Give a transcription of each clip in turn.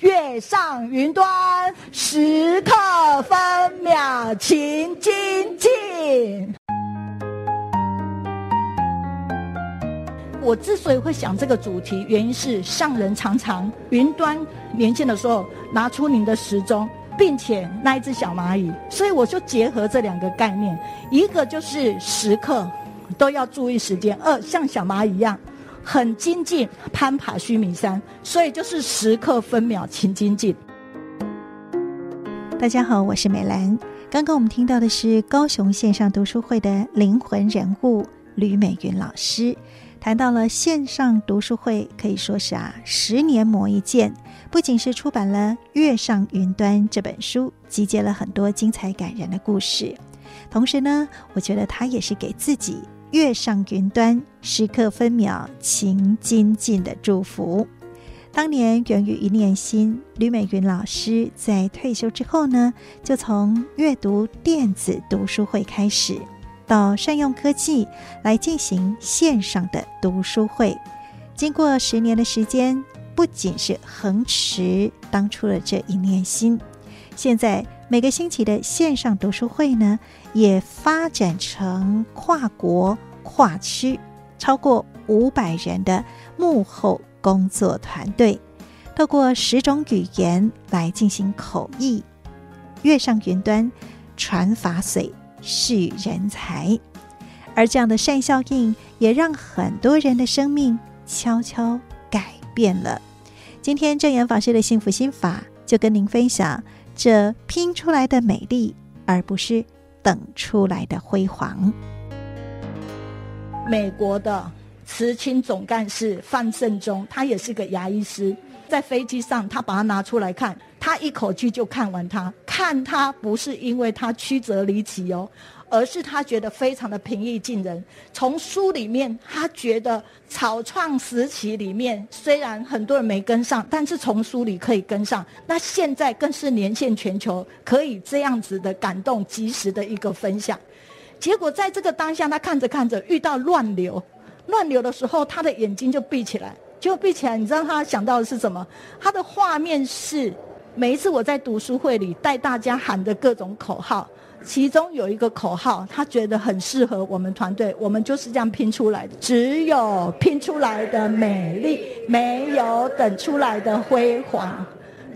月上云端，时刻分秒勤精进。我之所以会想这个主题，原因是上人常常云端连线的时候拿出您的时钟，并且那一只小蚂蚁，所以我就结合这两个概念，一个就是时刻都要注意时间，二像小蚂蚁一样很精进攀爬须弥山，所以就是时刻分秒勤精进。大家好，我是美兰。刚刚我们听到的是高雄线上读书会的灵魂人物吕美云老师。谈到了线上读书会，可以说是啊，十年磨一剑。不仅是出版了《月上云端》这本书，集结了很多精彩感人的故事，同时呢，我觉得他也是给自己跃上云端，时刻分秒勤精进的祝福。当年源于一念心，吕美云老师在退休之后呢，就从阅读电子读书会开始。到善用科技来进行线上的读书会，经过十年的时间，不仅是恒持当初的这一念心，现在每个星期的线上读书会呢，也发展成跨国跨区超过五百人的幕后工作团队，透过十种语言来进行口译，月上云端传法髓。是人才，而这样的善效应也让很多人的生命悄悄改变了。今天证严法师的幸福心法就跟您分享这拼出来的美丽，而不是等出来的辉煌。美国的慈青总干事范胜忠，他也是个牙医师，在飞机上他把它拿出来看。他一口气就看完它，看他不是因为他曲折离奇哦，而是他觉得非常的平易近人。从书里面，他觉得草创时期里面虽然很多人没跟上，但是从书里可以跟上。那现在更是连线全球，可以这样子的感动，及时的一个分享。结果在这个当下，他看着看着遇到乱流，乱流的时候，他的眼睛就闭起来，就闭起来。你知道他想到的是什么？他的画面是。每一次我在读书会里带大家喊的各种口号，其中有一个口号，他觉得很适合我们团队，我们就是这样拼出来的。只有拼出来的美丽，没有等出来的辉煌。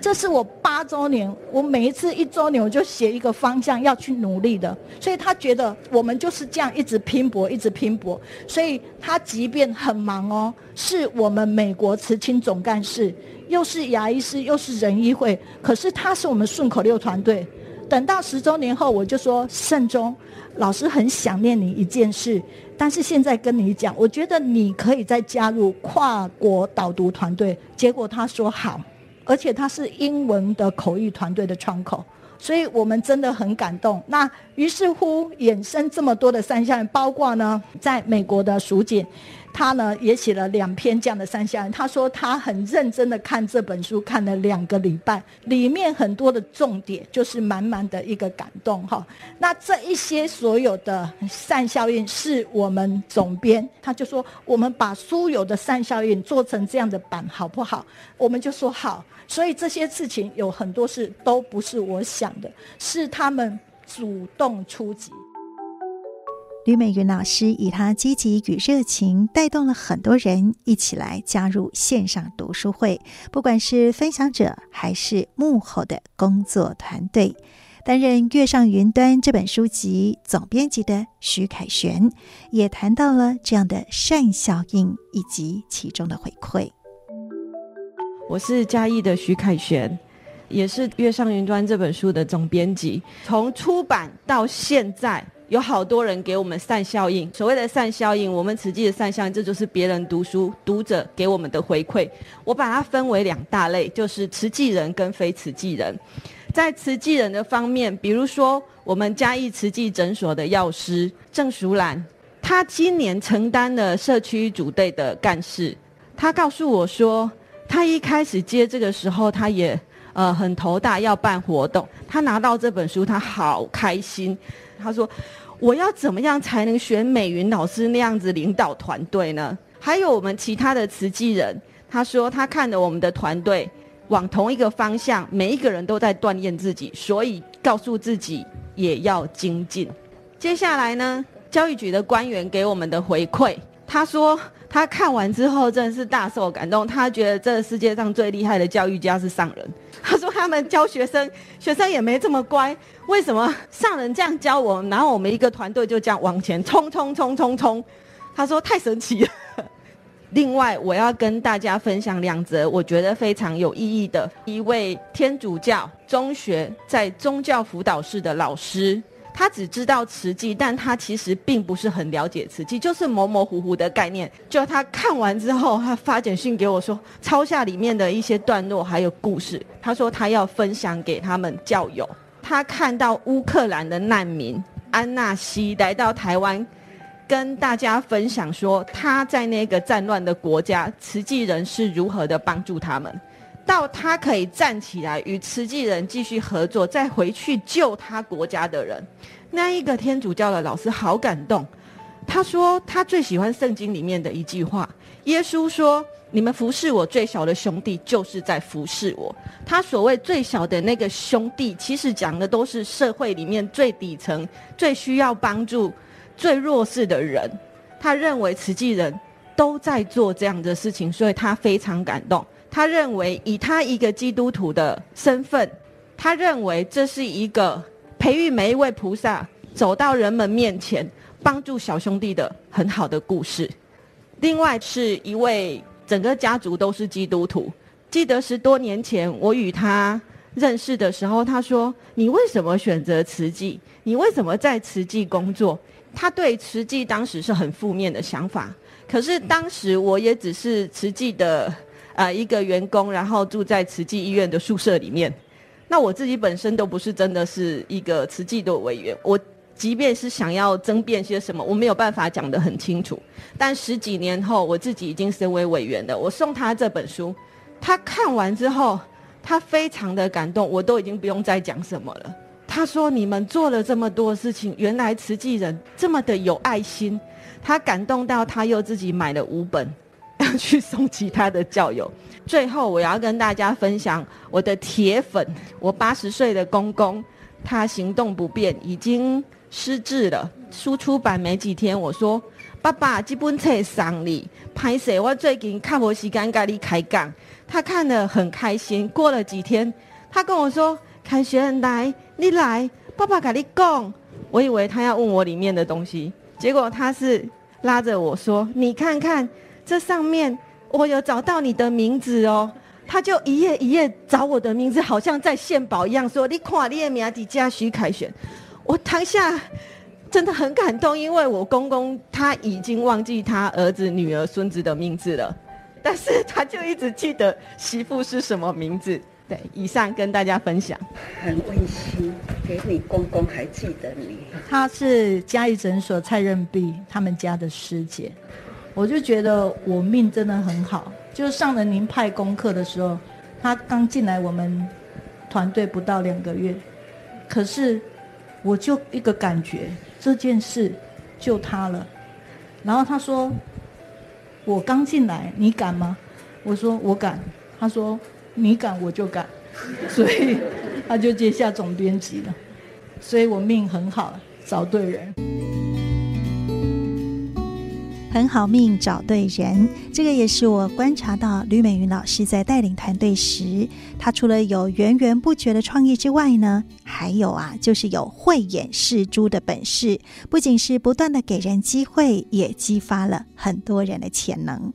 这是我八周年，我每一次一周年我就写一个方向要去努力的，所以他觉得我们就是这样一直拼搏，一直拼搏。所以他即便很忙哦，是我们美国慈青总干事。又是牙医师，又是人医会，可是他是我们顺口溜团队。等到十周年后，我就说胜忠老师很想念你一件事，但是现在跟你讲，我觉得你可以再加入跨国导读团队。结果他说好，而且他是英文的口译团队的窗口，所以我们真的很感动。那于是乎衍生这么多的三项，包括呢，在美国的蜀锦。他呢也写了两篇这样的善效应。他说他很认真的看这本书，看了两个礼拜，里面很多的重点就是满满的一个感动哈。那这一些所有的善效应是我们总编，他就说我们把书友的善效应做成这样的版好不好？我们就说好。所以这些事情有很多事都不是我想的，是他们主动出击。吕美云老师以她积极与热情，带动了很多人一起来加入线上读书会。不管是分享者，还是幕后的工作团队，担任《月上云端》这本书籍总编辑的徐凯旋，也谈到了这样的善效应以及其中的回馈。我是嘉义的徐凯旋，也是《月上云端》这本书的总编辑，从出版到现在。有好多人给我们善效应，所谓的善效应，我们慈济的善效应，这就是别人读书读者给我们的回馈。我把它分为两大类，就是慈济人跟非慈济人。在慈济人的方面，比如说我们嘉义慈济诊所的药师郑淑兰，他今年承担了社区组队的干事。他告诉我说，他一开始接这个时候，他也呃很头大，要办活动。他拿到这本书，他好开心。他说：“我要怎么样才能选美云老师那样子领导团队呢？还有我们其他的慈济人，他说他看着我们的团队，往同一个方向，每一个人都在锻炼自己，所以告诉自己也要精进。接下来呢，教育局的官员给我们的回馈，他说他看完之后真的是大受感动，他觉得这个世界上最厉害的教育家是上人。他说他们教学生，学生也没这么乖，为什么上人这样教我，然后我们一个团队就这样往前冲冲冲冲冲？他说太神奇了。另外，我要跟大家分享两则我觉得非常有意义的。一位天主教中学在宗教辅导室的老师，他只知道慈济，但他其实并不是很了解慈济，就是模模糊糊的概念。就他看完之后，他发简讯给我说，抄下里面的一些段落还有故事。他说他要分享给他们教友。他看到乌克兰的难民安纳西来到台湾。跟大家分享说，他在那个战乱的国家，慈济人是如何的帮助他们，到他可以站起来与慈济人继续合作，再回去救他国家的人。那一个天主教的老师好感动，他说他最喜欢圣经里面的一句话：耶稣说，你们服侍我最小的兄弟，就是在服侍我。他所谓最小的那个兄弟，其实讲的都是社会里面最底层、最需要帮助。最弱势的人，他认为慈济人都在做这样的事情，所以他非常感动。他认为以他一个基督徒的身份，他认为这是一个培育每一位菩萨走到人们面前，帮助小兄弟的很好的故事。另外是一位整个家族都是基督徒，记得十多年前我与他认识的时候，他说：“你为什么选择慈济？你为什么在慈济工作？”他对慈济当时是很负面的想法，可是当时我也只是慈济的呃一个员工，然后住在慈济医院的宿舍里面。那我自己本身都不是真的是一个慈济的委员，我即便是想要争辩些什么，我没有办法讲得很清楚。但十几年后，我自己已经身为委员了，我送他这本书，他看完之后，他非常的感动，我都已经不用再讲什么了。他说：“你们做了这么多事情，原来慈济人这么的有爱心。”他感动到，他又自己买了五本，要 去送其他的教友。最后，我要跟大家分享我的铁粉，我八十岁的公公，他行动不便，已经失智了。输出版没几天，我说：“爸爸，这本册送你，拍摄我最近看无时间跟你开讲。”他看了很开心。过了几天，他跟我说。凯旋来，你来，爸爸跟你讲。我以为他要问我里面的东西，结果他是拉着我说：“你看看这上面，我有找到你的名字哦。”他就一页一页找我的名字，好像在献宝一样，说：“你看你的名字叫徐凯旋。”我当下真的很感动，因为我公公他已经忘记他儿子、女儿、孙子的名字了，但是他就一直记得媳妇是什么名字。对，以上跟大家分享，很温馨。给你公公还记得你，他是嘉义诊所蔡任弼他们家的师姐，我就觉得我命真的很好。就是上了您派功课的时候，他刚进来我们团队不到两个月，可是我就一个感觉，这件事就他了。然后他说：“我刚进来，你敢吗？”我说：“我敢。”他说。你敢我就敢，所以他就接下总编辑了，所以我命很好，找对人，很好命找对人。这个也是我观察到吕美云老师在带领团队时，他除了有源源不绝的创意之外呢，还有啊，就是有慧眼识珠的本事。不仅是不断的给人机会，也激发了很多人的潜能。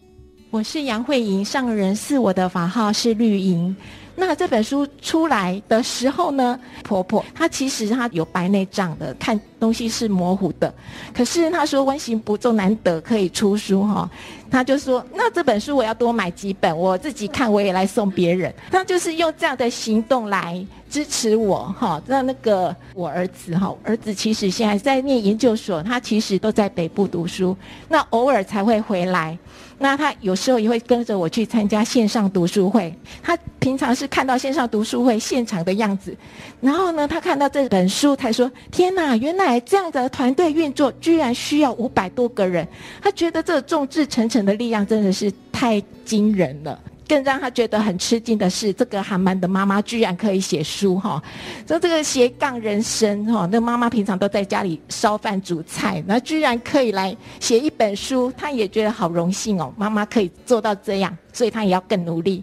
我是杨慧莹，上人是我的法号是绿莹。那这本书出来的时候呢，婆婆她其实她有白内障的，看东西是模糊的。可是她说温行不重，难得可以出书哈，他就说那这本书我要多买几本，我自己看我也来送别人。他就是用这样的行动来支持我哈。让那个我儿子哈，儿子其实现在在念研究所，他其实都在北部读书，那偶尔才会回来。那他有时候也会跟着我去参加线上读书会。他平常是看到线上读书会现场的样子，然后呢，他看到这本书，他说：“天哪，原来这样的团队运作居然需要五百多个人。”他觉得这众志成城的力量真的是太惊人了。更让他觉得很吃惊的是，这个韩蛮的妈妈居然可以写书哈，说这个斜杠人生哈，那妈妈平常都在家里烧饭煮菜，那居然可以来写一本书，他也觉得好荣幸哦，妈妈可以做到这样，所以他也要更努力。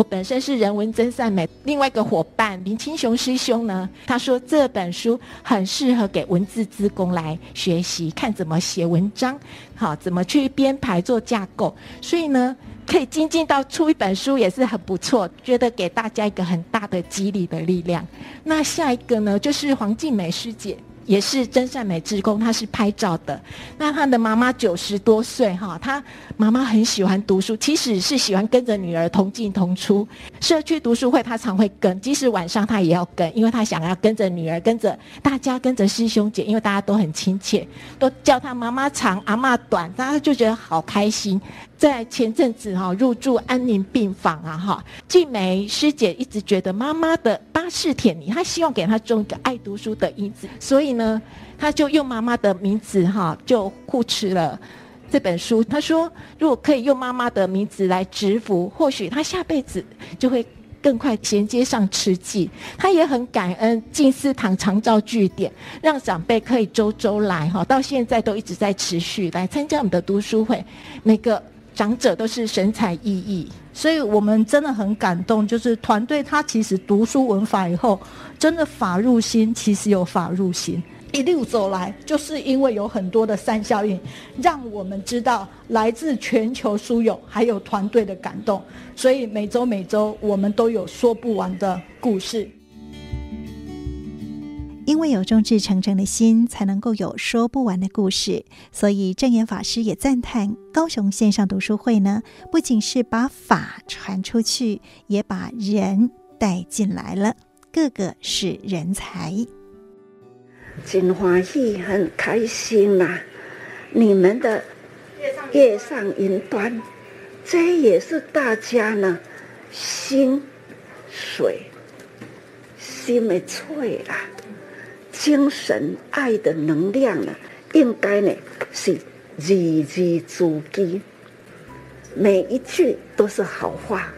我本身是人文真善美，另外一个伙伴林清雄师兄呢，他说这本书很适合给文字资工来学习，看怎么写文章，好，怎么去编排做架构，所以呢，可以精进到出一本书也是很不错，觉得给大家一个很大的激励的力量。那下一个呢，就是黄静美师姐。也是真善美志工，她是拍照的。那她的妈妈九十多岁哈，她妈妈很喜欢读书，其实是喜欢跟着女儿同进同出。社区读书会她常会跟，即使晚上她也要跟，因为她想要跟着女儿，跟着大家，跟着师兄姐，因为大家都很亲切，都叫她妈妈长，阿嬷短，大家就觉得好开心。在前阵子哈入住安宁病房啊哈，静梅师姐一直觉得妈妈的巴士铁泥，她希望给她种一个爱读书的因子，所以呢，她就用妈妈的名字哈就护持了这本书。她说，如果可以用妈妈的名字来植福，或许她下辈子就会更快衔接上慈济。她也很感恩静思堂长照据点，让长辈可以周周来哈，到现在都一直在持续来参加我们的读书会，每个。长者都是神采奕奕，所以我们真的很感动。就是团队他其实读书文法以后，真的法入心，其实有法入心。一路走来，就是因为有很多的善效应，让我们知道来自全球书友还有团队的感动。所以每周每周我们都有说不完的故事。因为有众志成城的心，才能够有说不完的故事。所以证严法师也赞叹高雄线上读书会呢，不仅是把法传出去，也把人带进来了，个个是人才。真欢喜，很开心呐、你们的月上云端，这也是大家呢心水心的脆啦。精神爱的能量呢，应该呢是字字珠玑，每一句都是好话，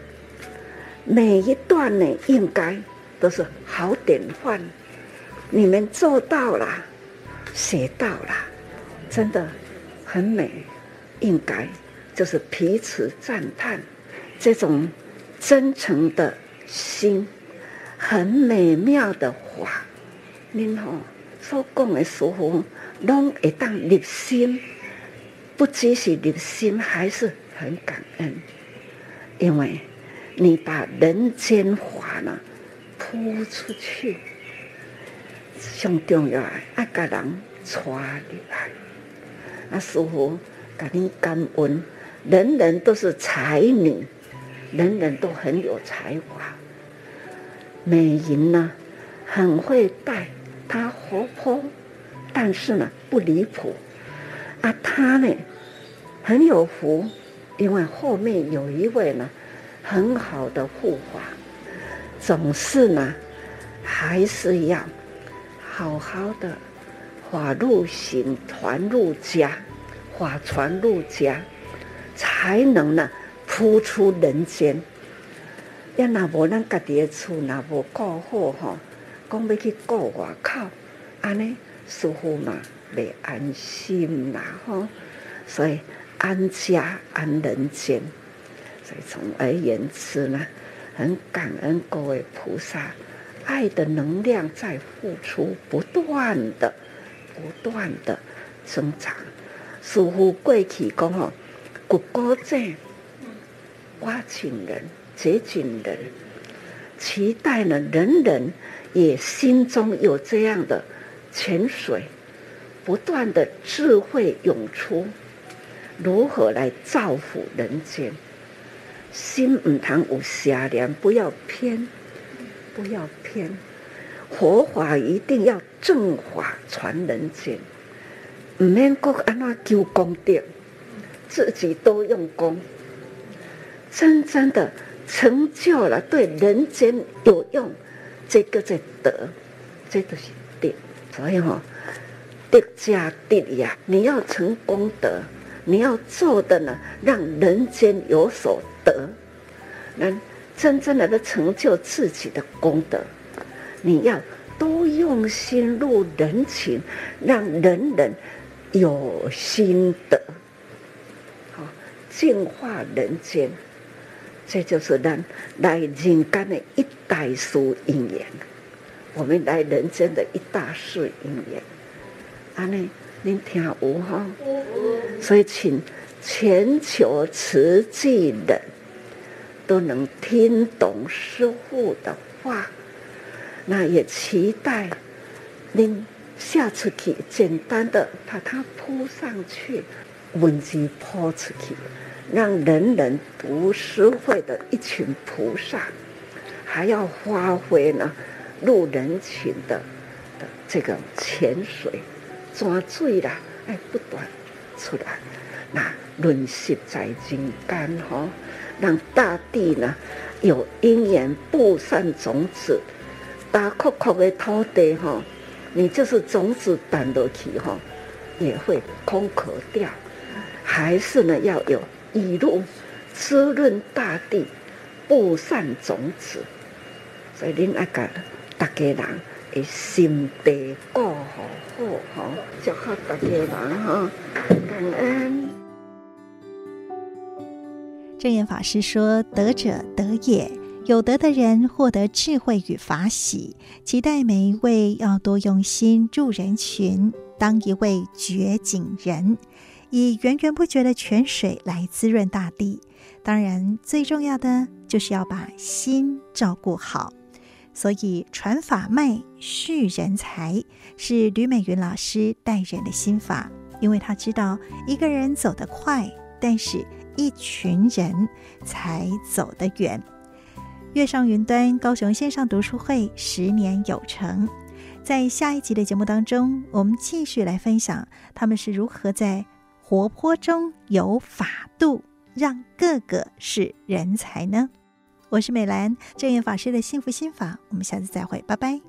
每一段呢应该都是好典范。你们做到了，写到了，真的很美，应该就是彼此赞叹，这种真诚的心，很美妙的话。您吼所讲的师傅，拢会当入心，不只是入心，还是很感恩，因为你把人间法呢铺出去，上重要的爱个人传入来。啊，师傅，甲你感恩，人人都是才女，人人都很有才华，美人呢很会带。他活泼，但是呢不离谱，啊，他呢很有福，因为后面有一位呢很好的护法，总是呢还是要好好的法入心，传入家，法传入家，才能呢铺出人间。要那无咱家己的厝，那无过好哈。讲要去过外口，安尼师傅嘛未安心啦吼，所以安家安人间。所以总而言之呢，很感恩各位菩萨，爱的能量在付出，不断的、不断的增长。师傅过去讲吼，国高者挖井人、掘井人，期待呢人人。也心中有这样的泉水，不断的智慧涌出，如何来造福人间？心唔通有邪念，不要偏，不要偏。佛法一定要正法传人间，唔免搁安怎求功德，自己都用功，真正的成就了，对人间有用。这个在德，这都是德，所以哈，德加德呀，你要成功德，你要做的呢，让人间有所得，能真正的成就自己的功德，你要多用心入人情，让人人有心得，好净化人间，这就是咱来人间的一大事因缘。我们来人间的一大事因缘，安尼您听有哈？所以请全球慈济人都能听懂师父的话，那也期待您下次去简单的把它铺上去，文字铺出去，让人人读书会的一群菩萨，还要发挥呢。入人群的的这个潜水，转水啦，哎，不断出来，那润湿在人间哈，让大地呢有因缘布散种子，大块块的土地哈，你就是种子弹落去哈，也会空壳掉，还是呢要有雨露滋润大地，布散种子，所以您爱个。大家人的心地过好好哈，祝福大家人哈，感恩。正言法师说：“德者得也，有德的人获得智慧与法喜。期待每一位要多用心助人群，当一位觉井人，以源源不绝的泉水来滋润大地。当然，最重要的就是要把心照顾好。”所以，传法脉蓄人才是吕美云老师带人的心法，因为他知道一个人走得快，但是一群人才走得远。月上云端高雄线上读书会十年有成，在下一集的节目当中，我们继续来分享他们是如何在活泼中有法度，让个个是人才呢？我是美兰，正缘法师的幸福心法，我们下次再会，拜拜。